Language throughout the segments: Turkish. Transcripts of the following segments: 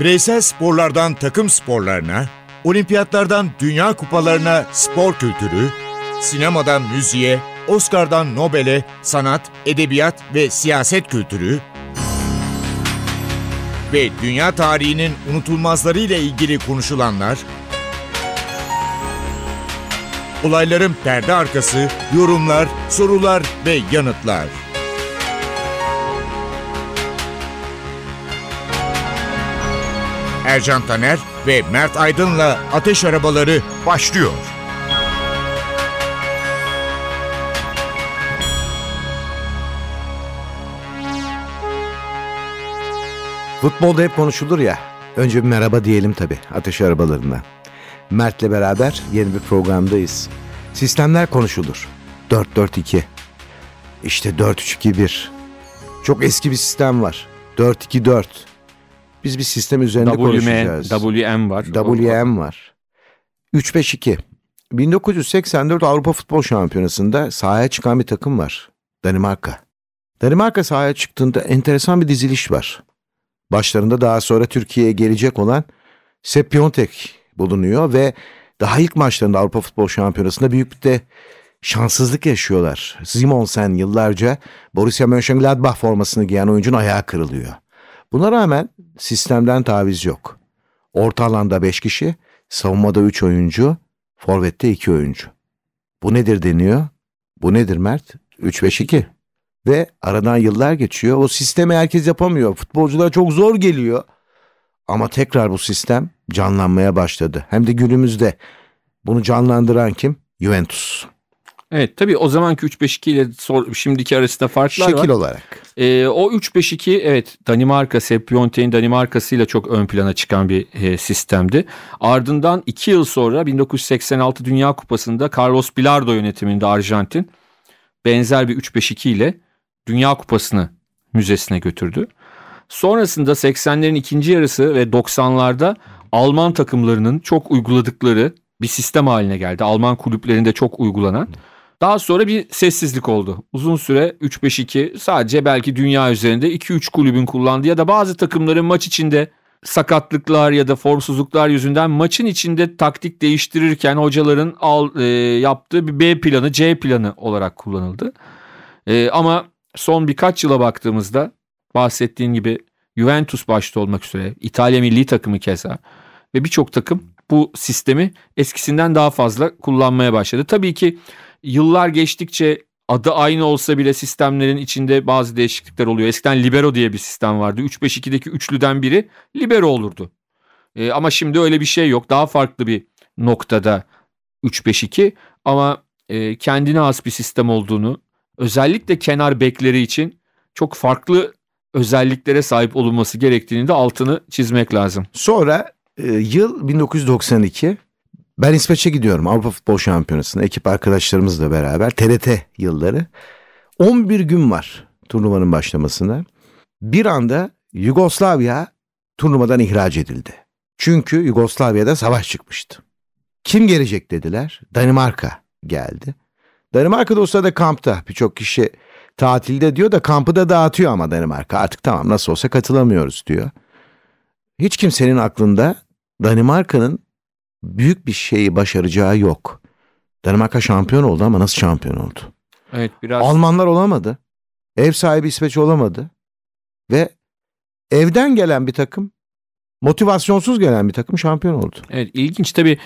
Bireysel sporlardan takım sporlarına, olimpiyatlardan dünya kupalarına spor kültürü, sinemadan müziğe, Oscar'dan Nobel'e sanat, edebiyat ve siyaset kültürü ve dünya tarihinin unutulmazlarıyla ilgili konuşulanlar, olayların perde arkası, yorumlar, sorular ve yanıtlar. Ercan Taner ve Mert Aydın'la Ateş Arabaları başlıyor. Futbolda hep konuşulur ya. Önce bir merhaba diyelim tabii ateş arabalarına. Mert'le beraber yeni bir programdayız. Sistemler konuşulur. 4-4-2. İşte 4-3-2-1. Çok eski bir sistem var. 4-2-4. Biz bir sistem üzerinde WM, konuşacağız. WM var. WM var. 3-5-2. 1984 Avrupa Futbol Şampiyonası'nda sahaya çıkan bir takım var. Danimarka. Danimarka sahaya çıktığında enteresan bir diziliş var. Başlarında daha sonra Türkiye'ye gelecek olan Sepp Piontek bulunuyor ve daha ilk maçlarında Avrupa Futbol Şampiyonası'nda büyük bir de şanssızlık yaşıyorlar. Simonsen yıllarca Borussia Mönchengladbach formasını giyen oyuncunun ayağı kırılıyor. Buna rağmen sistemden taviz yok. Orta alanda 5 kişi, savunmada 3 oyuncu, forvette 2 oyuncu. Bu nedir deniyor? Bu nedir Mert? 3-5-2. Ve aradan yıllar geçiyor. O sistemi herkes yapamıyor. Futbolculara çok zor geliyor. Ama tekrar bu sistem canlanmaya başladı. Hem de günümüzde. Bunu canlandıran kim? Juventus. Evet tabii o zamanki 3-5-2 ile sor- şimdiki arasında farklar Şekil var. olarak. Ee, o 3-5-2 evet Danimarka, Sepp Piontek'in Danimarka'sıyla çok ön plana çıkan bir e, sistemdi. Ardından 2 yıl sonra 1986 Dünya Kupası'nda Carlos Bilardo yönetiminde Arjantin benzer bir 3-5-2 ile Dünya Kupası'nı müzesine götürdü. Sonrasında 80'lerin ikinci yarısı ve 90'larda Alman takımlarının çok uyguladıkları bir sistem haline geldi. Alman kulüplerinde çok uygulanan. Daha sonra bir sessizlik oldu. Uzun süre 3-5-2 sadece belki dünya üzerinde 2-3 kulübün kullandığı ya da bazı takımların maç içinde sakatlıklar ya da formsuzluklar yüzünden maçın içinde taktik değiştirirken hocaların al, e, yaptığı bir B planı C planı olarak kullanıldı. E, ama son birkaç yıla baktığımızda bahsettiğin gibi Juventus başta olmak üzere İtalya milli takımı keza ve birçok takım bu sistemi eskisinden daha fazla kullanmaya başladı. Tabii ki yıllar geçtikçe adı aynı olsa bile sistemlerin içinde bazı değişiklikler oluyor. Eskiden libero diye bir sistem vardı. 3-5-2'deki üçlüden biri libero olurdu. Ee, ama şimdi öyle bir şey yok. Daha farklı bir noktada 3-5-2 ama e, kendine has bir sistem olduğunu özellikle kenar bekleri için çok farklı özelliklere sahip olunması gerektiğini de altını çizmek lazım. Sonra e, yıl 1992. Ben İsveç'e gidiyorum Avrupa Futbol Şampiyonası'na ekip arkadaşlarımızla beraber TRT yılları. 11 gün var turnuvanın başlamasına. Bir anda Yugoslavya turnuvadan ihraç edildi. Çünkü Yugoslavya'da savaş çıkmıştı. Kim gelecek dediler. Danimarka geldi. Danimarka da o sırada kampta. Birçok kişi tatilde diyor da kampı da dağıtıyor ama Danimarka. Artık tamam nasıl olsa katılamıyoruz diyor. Hiç kimsenin aklında Danimarka'nın büyük bir şeyi başaracağı yok. Danimarka şampiyon oldu ama nasıl şampiyon oldu? Evet biraz Almanlar olamadı. Ev sahibi İsveç olamadı. Ve evden gelen bir takım, motivasyonsuz gelen bir takım şampiyon oldu. Evet ilginç tabii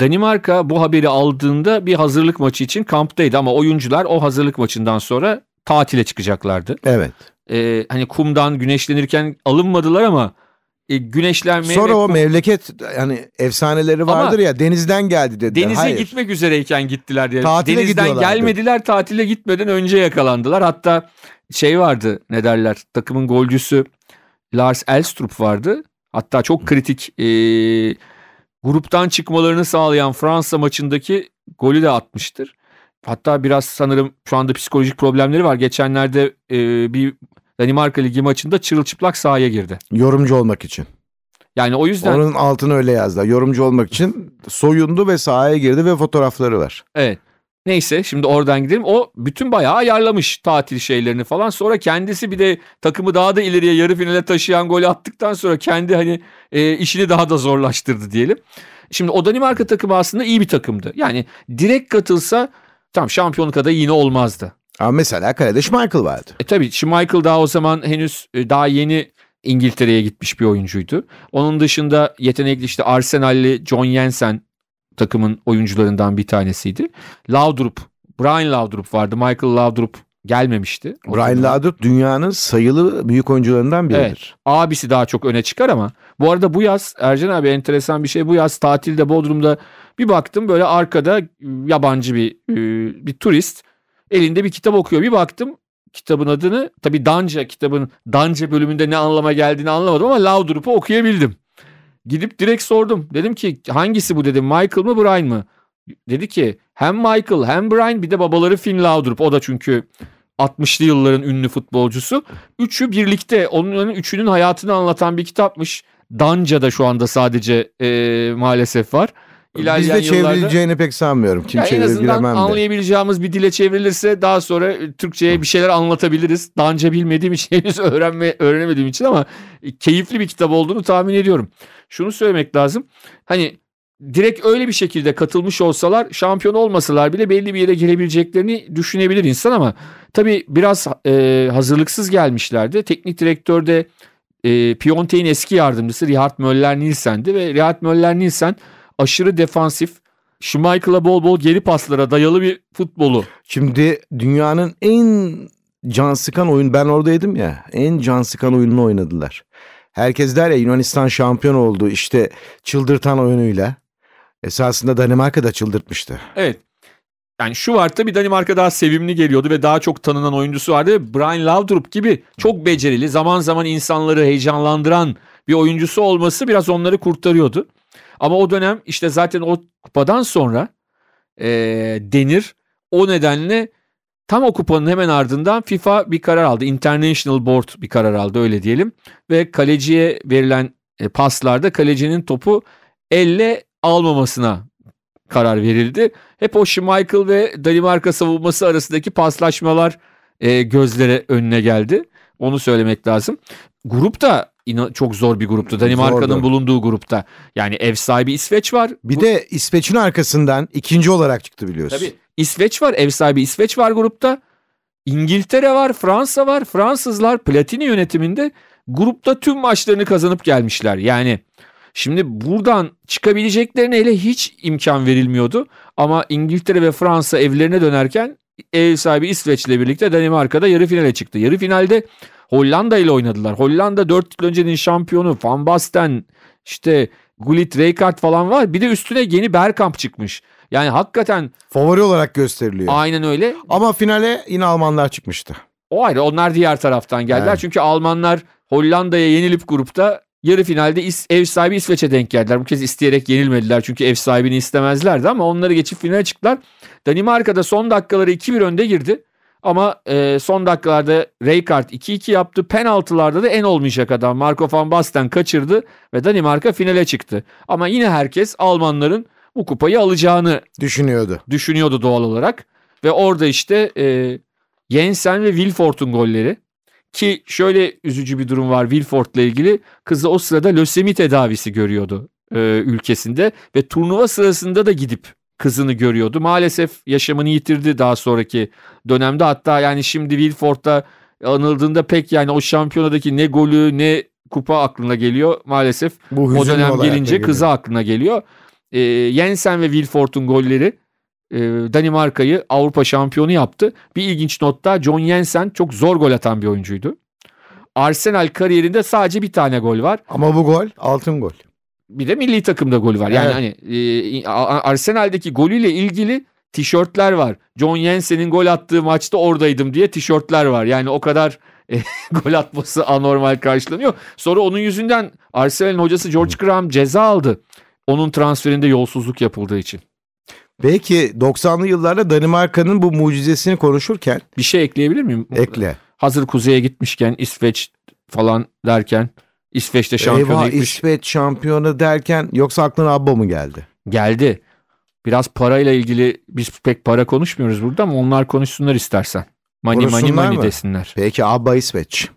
Danimarka bu haberi aldığında bir hazırlık maçı için kamptaydı ama oyuncular o hazırlık maçından sonra tatile çıkacaklardı. Evet. Ee, hani kumdan güneşlenirken alınmadılar ama e, güneşlenmeye Sonra o memleket yani efsaneleri vardır ya denizden geldi dediler. denize Hayır. gitmek üzereyken gittiler diye. Tatile Denizden gelmediler tatile gitmeden önce yakalandılar. Hatta şey vardı ne derler takımın golcüsü Lars Elstrup vardı. Hatta çok kritik e, gruptan çıkmalarını sağlayan Fransa maçındaki golü de atmıştır. Hatta biraz sanırım şu anda psikolojik problemleri var. Geçenlerde e, bir Danimarka Ligi maçında çırılçıplak sahaya girdi. Yorumcu olmak için. Yani o yüzden Onun altını öyle yazdı. Yorumcu olmak için soyundu ve sahaya girdi ve fotoğrafları var. evet. Neyse şimdi oradan gidelim. O bütün bayağı ayarlamış tatil şeylerini falan. Sonra kendisi bir de takımı daha da ileriye yarı finale taşıyan golü attıktan sonra kendi hani e, işini daha da zorlaştırdı diyelim. Şimdi o Danimarka takımı aslında iyi bir takımdı. Yani direkt katılsa tam şampiyonluk adayı yine olmazdı. Ama mesela kalede Schmeichel vardı. E tabii Schmeichel daha o zaman henüz e, daha yeni İngiltere'ye gitmiş bir oyuncuydu. Onun dışında yetenekli işte Arsenal'li John Jensen takımın oyuncularından bir tanesiydi. Laudrup, Brian Laudrup vardı. Michael Laudrup gelmemişti. Brian Laudrup dünyanın sayılı büyük oyuncularından biridir. Evet. Abisi daha çok öne çıkar ama bu arada bu yaz Ercan abi enteresan bir şey. Bu yaz tatilde Bodrum'da bir baktım böyle arkada yabancı bir e, bir turist elinde bir kitap okuyor. Bir baktım kitabın adını tabi Danca kitabın Danca bölümünde ne anlama geldiğini anlamadım ama Laudrup'u okuyabildim. Gidip direkt sordum. Dedim ki hangisi bu dedim Michael mı Brian mı? Dedi ki hem Michael hem Brian bir de babaları Finn Laudrup. O da çünkü 60'lı yılların ünlü futbolcusu. Üçü birlikte onların üçünün hayatını anlatan bir kitapmış. Danca'da şu anda sadece e, maalesef var. İlerleyen Bizde yıllarda, çevrileceğini pek sanmıyorum. Kim bilemem de. En azından anlayabileceğimiz bir dile çevrilirse daha sonra e, Türkçe'ye bir şeyler anlatabiliriz. Daha önce bilmediğim için henüz öğrenme, öğrenemediğim için ama e, keyifli bir kitap olduğunu tahmin ediyorum. Şunu söylemek lazım. Hani direkt öyle bir şekilde katılmış olsalar şampiyon olmasalar bile belli bir yere girebileceklerini düşünebilir insan ama tabii biraz e, hazırlıksız gelmişlerdi. Teknik direktör de e, Piontek'in eski yardımcısı Richard Möller-Nielsen'di ve Richard Möller-Nielsen aşırı defansif, Schmeichel'a bol bol geri paslara dayalı bir futbolu. Şimdi dünyanın en can sıkan oyun ben oradaydım ya en can sıkan oyununu oynadılar. Herkes der ya Yunanistan şampiyon oldu işte çıldırtan oyunuyla. Esasında Danimarka da çıldırtmıştı. Evet. Yani şu var tabii Danimarka daha sevimli geliyordu ve daha çok tanınan oyuncusu vardı. Brian Laudrup gibi çok becerili, zaman zaman insanları heyecanlandıran bir oyuncusu olması biraz onları kurtarıyordu. Ama o dönem işte zaten o kupadan sonra e, denir. O nedenle tam o kupanın hemen ardından FIFA bir karar aldı. International Board bir karar aldı öyle diyelim. Ve kaleciye verilen e, paslarda kalecinin topu elle almamasına karar verildi. Hep o Schmeichel ve Danimarka savunması arasındaki paslaşmalar e, gözlere önüne geldi. Onu söylemek lazım. Grup da çok zor bir gruptu. Danimarka'nın bulunduğu grupta. Yani ev sahibi İsveç var. Bir Bu... de İsveç'in arkasından ikinci olarak çıktı biliyorsun. Tabii. İsveç var. Ev sahibi İsveç var grupta. İngiltere var, Fransa var. Fransızlar Platini yönetiminde grupta tüm maçlarını kazanıp gelmişler. Yani şimdi buradan çıkabileceklerine hele hiç imkan verilmiyordu. Ama İngiltere ve Fransa evlerine dönerken ev sahibi İsveç'le birlikte Danimarka'da yarı finale çıktı. Yarı finalde Hollanda ile oynadılar. Hollanda 4 yıl öncenin şampiyonu Van Basten işte Gullit Rijkaard falan var. Bir de üstüne yeni Bergkamp çıkmış. Yani hakikaten favori olarak gösteriliyor. Aynen öyle. Ama finale yine Almanlar çıkmıştı. O ayrı. Onlar diğer taraftan geldiler. Evet. Çünkü Almanlar Hollanda'ya yenilip grupta yarı finalde ev sahibi İsveç'e denk geldiler. Bu kez isteyerek yenilmediler çünkü ev sahibini istemezlerdi ama onları geçip finale çıktılar. Danimarka'da son dakikaları 2-1 önde girdi. Ama e, son dakikalarda Rijkaard 2-2 yaptı. Penaltılarda da en olmayacak adam Marco van Basten kaçırdı ve Danimarka finale çıktı. Ama yine herkes Almanların bu kupayı alacağını düşünüyordu. Düşünüyordu doğal olarak. Ve orada işte e, Jensen ve Wilfort'un golleri. Ki şöyle üzücü bir durum var Wilfort'la ilgili. Kızı o sırada lösemi tedavisi görüyordu e, ülkesinde ve turnuva sırasında da gidip kızını görüyordu. Maalesef yaşamını yitirdi daha sonraki dönemde. Hatta yani şimdi Wilford'da anıldığında pek yani o şampiyonadaki ne golü ne kupa aklına geliyor. Maalesef Bu o dönem gelince kızı aklına geliyor. E, Jensen ve Wilford'un golleri e, Danimarka'yı Avrupa şampiyonu yaptı. Bir ilginç notta John Jensen çok zor gol atan bir oyuncuydu. Arsenal kariyerinde sadece bir tane gol var. Ama bu gol altın gol bir de milli takımda golü var. Yani evet. hani e, Arsenal'deki golüyle ilgili tişörtler var. John Jensen'in gol attığı maçta oradaydım diye tişörtler var. Yani o kadar e, gol atması anormal karşılanıyor. Sonra onun yüzünden Arsenal'in hocası George Graham ceza aldı. Onun transferinde yolsuzluk yapıldığı için. Belki 90'lı yıllarda Danimarka'nın bu mucizesini konuşurken bir şey ekleyebilir miyim? Ekle. Hazır kuzeye gitmişken İsveç falan derken İsveç'te şampiyonu Eyvah, İsveç şampiyonu derken yoksa aklına Abba mı geldi? Geldi. Biraz parayla ilgili biz pek para konuşmuyoruz burada ama onlar konuşsunlar istersen. Konuşsunlar money mı? desinler. Peki Abba İsveç.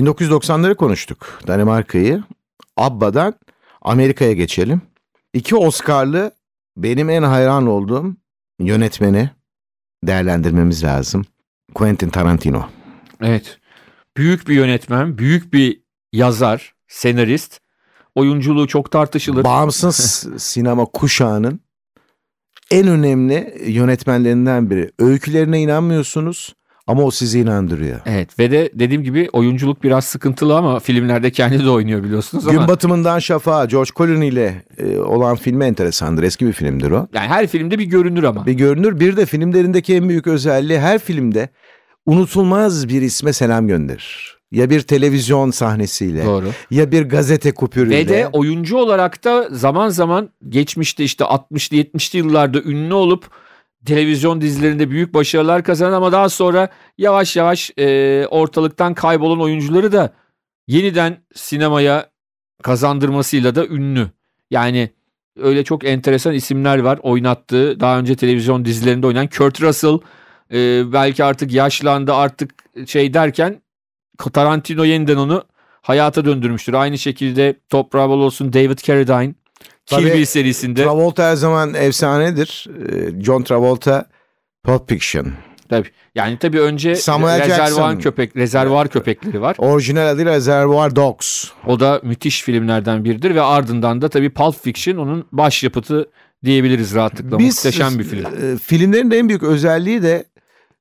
1990'ları konuştuk. Danimarka'yı. Abba'dan Amerika'ya geçelim. İki Oscar'lı benim en hayran olduğum yönetmeni değerlendirmemiz lazım. Quentin Tarantino. Evet. Büyük bir yönetmen, büyük bir yazar, senarist. Oyunculuğu çok tartışılır. Bağımsız sinema kuşağının en önemli yönetmenlerinden biri. Öykülerine inanmıyorsunuz ama o sizi inandırıyor. Evet ve de dediğim gibi oyunculuk biraz sıkıntılı ama filmlerde kendi de oynuyor biliyorsunuz ama. Gün batımından şafağa George Clooney ile e, olan filmi enteresandır. Eski bir filmdir o. Yani her filmde bir görünür ama. Bir görünür. Bir de filmlerindeki en büyük özelliği her filmde unutulmaz bir isme selam gönderir. Ya bir televizyon sahnesiyle Doğru. ya bir gazete kupürüyle. Ve de oyuncu olarak da zaman zaman geçmişte işte 60'lı 70'li yıllarda ünlü olup televizyon dizilerinde büyük başarılar kazanan ama daha sonra yavaş yavaş e, ortalıktan kaybolan oyuncuları da yeniden sinemaya kazandırmasıyla da ünlü. Yani öyle çok enteresan isimler var oynattığı daha önce televizyon dizilerinde oynayan Kurt Russell e, belki artık yaşlandı artık şey derken Tarantino yeniden onu hayata döndürmüştür. Aynı şekilde toprağı bol olsun David Carradine Kill Tabii, Bill serisinde. Travolta her zaman efsanedir. Ee, John Travolta Pulp Fiction. Tabii. Yani tabii önce Samuel rezervuar Jackson. köpek rezervuar köpekleri var. Orijinal adıyla Reservoir Dogs. O da müthiş filmlerden biridir ve ardından da tabii Pulp Fiction onun başyapıtı diyebiliriz rahatlıkla. Muhteşem bir film. e, filmlerin en büyük özelliği de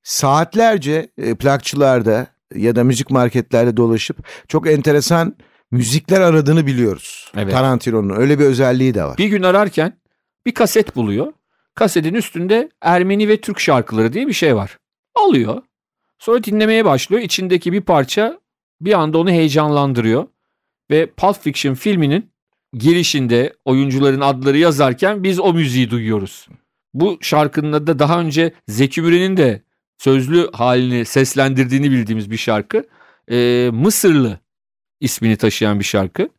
saatlerce e, plakçılarda ya da müzik marketlerde dolaşıp çok enteresan müzikler aradığını biliyoruz. Evet. Tarantino'nun öyle bir özelliği de var. Bir gün ararken bir kaset buluyor. Kasetin üstünde Ermeni ve Türk şarkıları diye bir şey var. Alıyor. Sonra dinlemeye başlıyor. İçindeki bir parça bir anda onu heyecanlandırıyor. Ve Pulp Fiction filminin girişinde oyuncuların adları yazarken biz o müziği duyuyoruz. Bu şarkının adı da daha önce Zeki Müren'in de sözlü halini seslendirdiğini bildiğimiz bir şarkı. Ee, Mısırlı ismini taşıyan bir şarkı.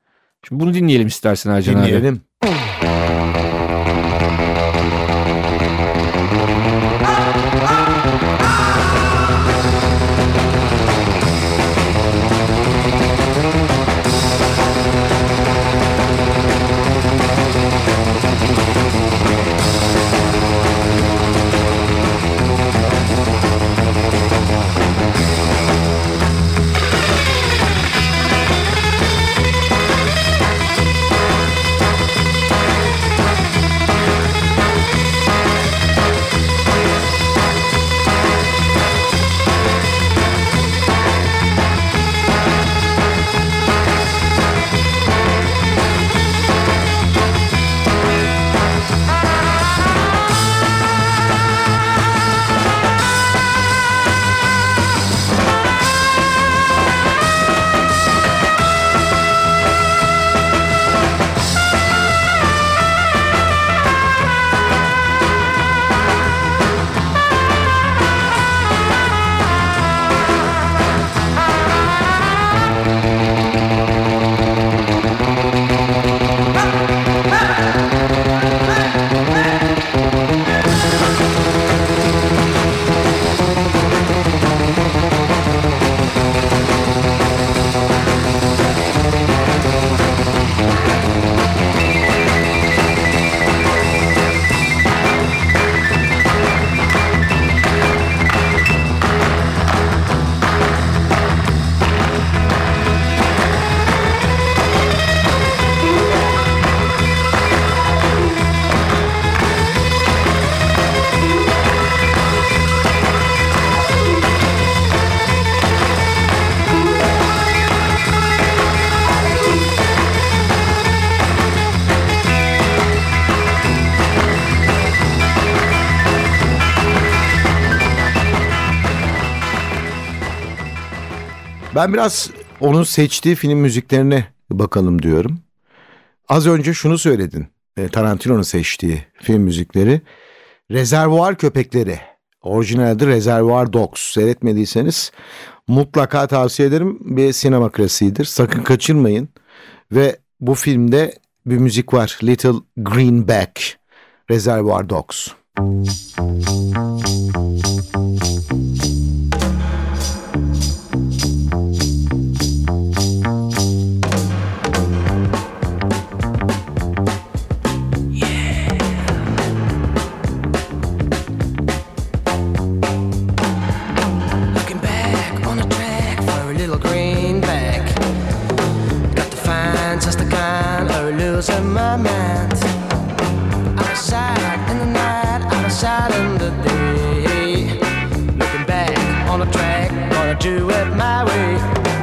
Şimdi bunu dinleyelim istersen Ercan abi. Dinleyelim. Ben biraz onun seçtiği film müziklerine bakalım diyorum. Az önce şunu söyledin. E, Tarantino'nun seçtiği film müzikleri. Rezervuar Köpekleri. Orijinalde Rezervuar Dogs. Seyretmediyseniz mutlaka tavsiye ederim. Bir sinema klasiğidir. Sakın kaçırmayın. Ve bu filmde bir müzik var. Little Greenback. Reservoir Dogs. Looking losing my mind. Of sight in the night, of sight in the day. Looking back on the track, gonna do it my way.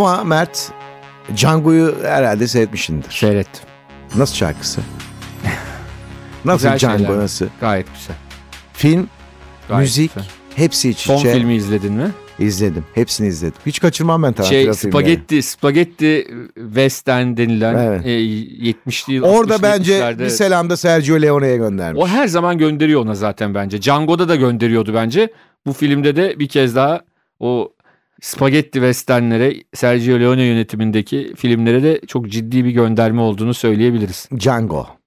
Ama Mert Django'yu herhalde seyretmişsindir. Seyret. Nasıl şarkısı? Nasıl Güzel Django şeyler. nasıl? Gayet güzel. Film, Gayet müzik güzel. hepsi iç Son içe. filmi izledin mi? İzledim. Hepsini izledim. Hiç kaçırmam ben Tarantino Şey spagetti, spagetti western denilen Evet. e, 70'li yıl Orada 60'lı bence 70'lerde bir selam da Sergio Leone'ye göndermiş. O her zaman gönderiyor ona zaten bence. Django'da da gönderiyordu bence. Bu filmde de bir kez daha o spagetti westernlere Sergio Leone yönetimindeki filmlere de çok ciddi bir gönderme olduğunu söyleyebiliriz. Django.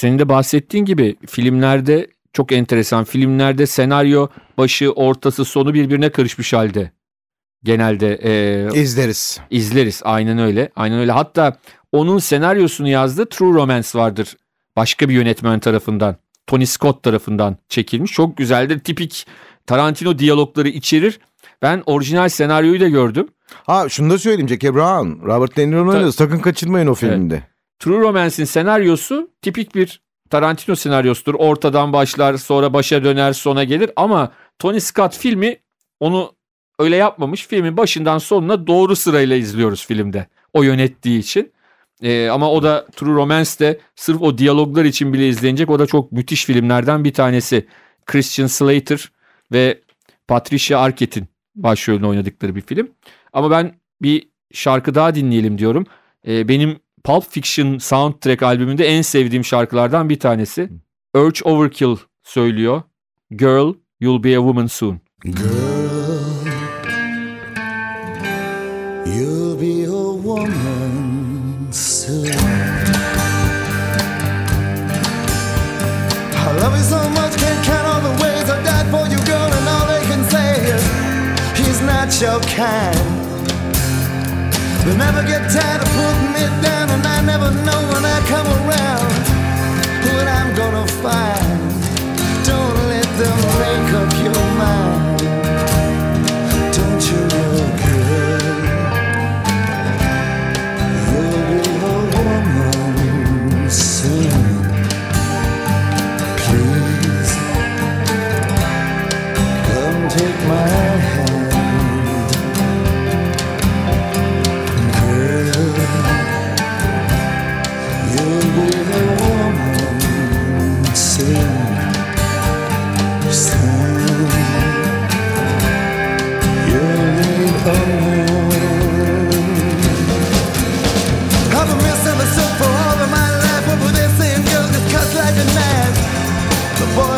Senin de bahsettiğin gibi filmlerde çok enteresan. Filmlerde senaryo başı, ortası, sonu birbirine karışmış halde. Genelde e, İzleriz. izleriz. Aynen öyle. Aynen öyle. Hatta onun senaryosunu yazdığı True Romance vardır. başka bir yönetmen tarafından Tony Scott tarafından çekilmiş. Çok güzeldir. Tipik Tarantino diyalogları içerir. Ben orijinal senaryoyu da gördüm. Ha şunu da söyleyeyim Jackie Brown. Robert De Niro'nun oynadı. Sakın kaçırmayın o filmde. True Romance'in senaryosu tipik bir Tarantino senaryosudur. Ortadan başlar, sonra başa döner, sona gelir ama Tony Scott filmi onu öyle yapmamış. Filmin başından sonuna doğru sırayla izliyoruz filmde. O yönettiği için. Ee, ama o da True Romance de sırf o diyaloglar için bile izlenecek. O da çok müthiş filmlerden bir tanesi. Christian Slater ve Patricia Arquette'in başrolünü oynadıkları bir film. Ama ben bir şarkı daha dinleyelim diyorum. Ee, benim Pulp Fiction soundtrack albümünde en sevdiğim şarkılardan bir tanesi. Urge Overkill söylüyor. Girl, You'll Be a Woman Soon. You'll be a woman soon. I love you so much, can't count all the ways I died for you, girl, and all they can say is he's not your kind. They never get tired of putting me down, and I never know when I come around what I'm gonna find. Don't let them make up your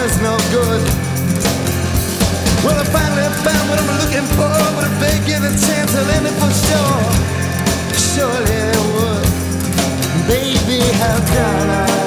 boy's no good. Well, I finally found what I'm looking for. But if they give a chance, I'll end it for sure. Surely they would. Baby, how down I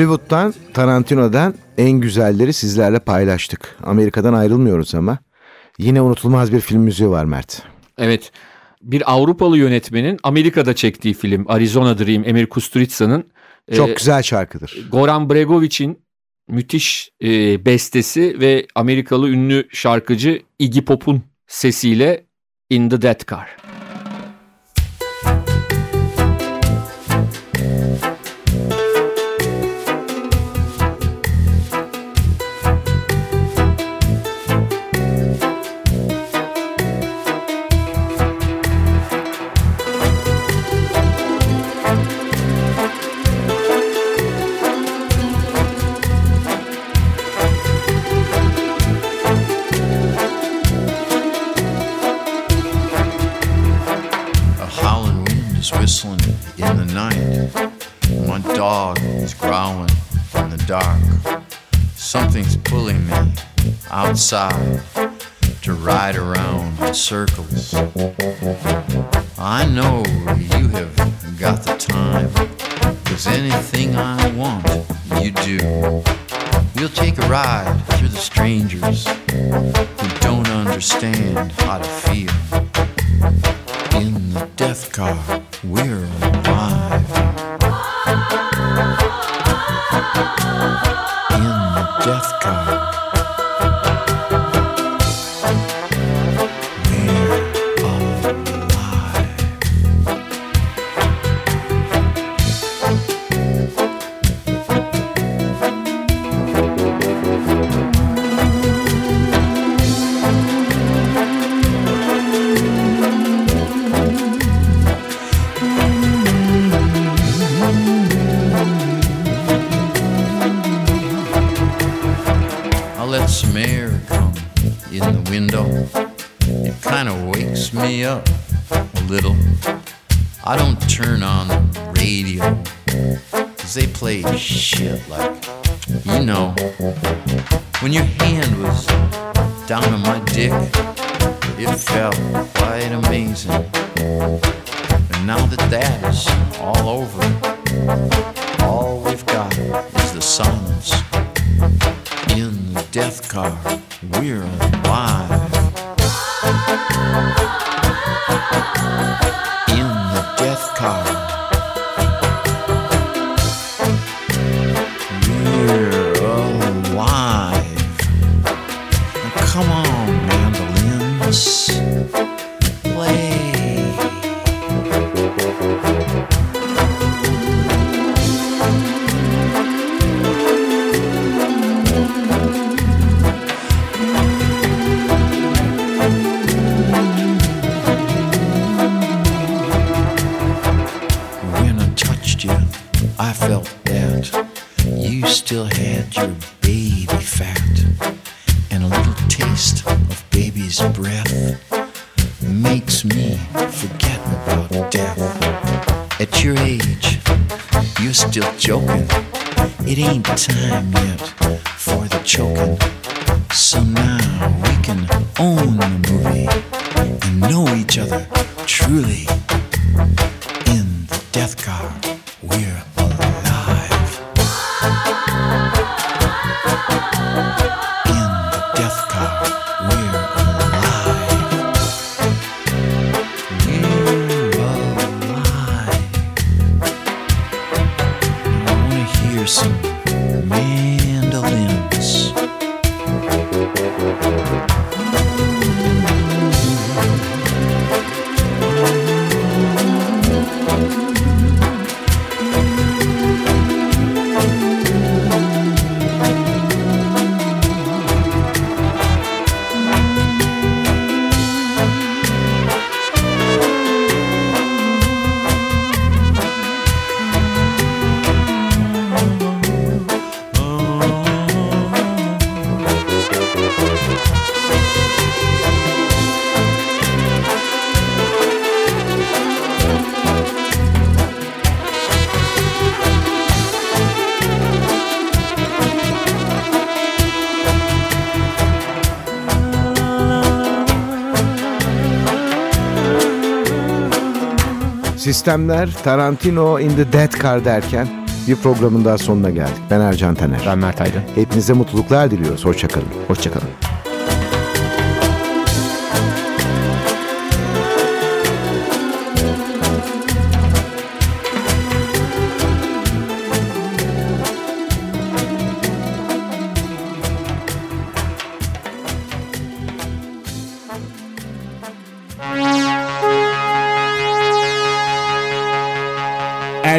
Hollywood'dan, Tarantino'dan en güzelleri sizlerle paylaştık. Amerika'dan ayrılmıyoruz ama. Yine unutulmaz bir film müziği var Mert. Evet. Bir Avrupalı yönetmenin Amerika'da çektiği film Arizona Dream Emir Kusturica'nın Çok e, güzel şarkıdır. Goran Bregovic'in müthiş e, bestesi ve Amerikalı ünlü şarkıcı Iggy Pop'un sesiyle In the Death Car. To ride around in circles. I know you have got the time, cause anything I want, you do. We'll take a ride through the strangers who don't understand how to feel. In the death car, we're alive. In the death car. Felt quite amazing. And now that that is all over, all we've got is the silence in the death car. We're alive. In the death car. At your age, you're still joking. It ain't time yet for the choking. So now we can own the movie and know each other truly in the death car. Sistemler Tarantino in the Dead Car derken bir programın daha sonuna geldik. Ben Ercan Taner. Ben Mert Aydın. Hepinize mutluluklar diliyoruz. Hoşçakalın. Hoşçakalın.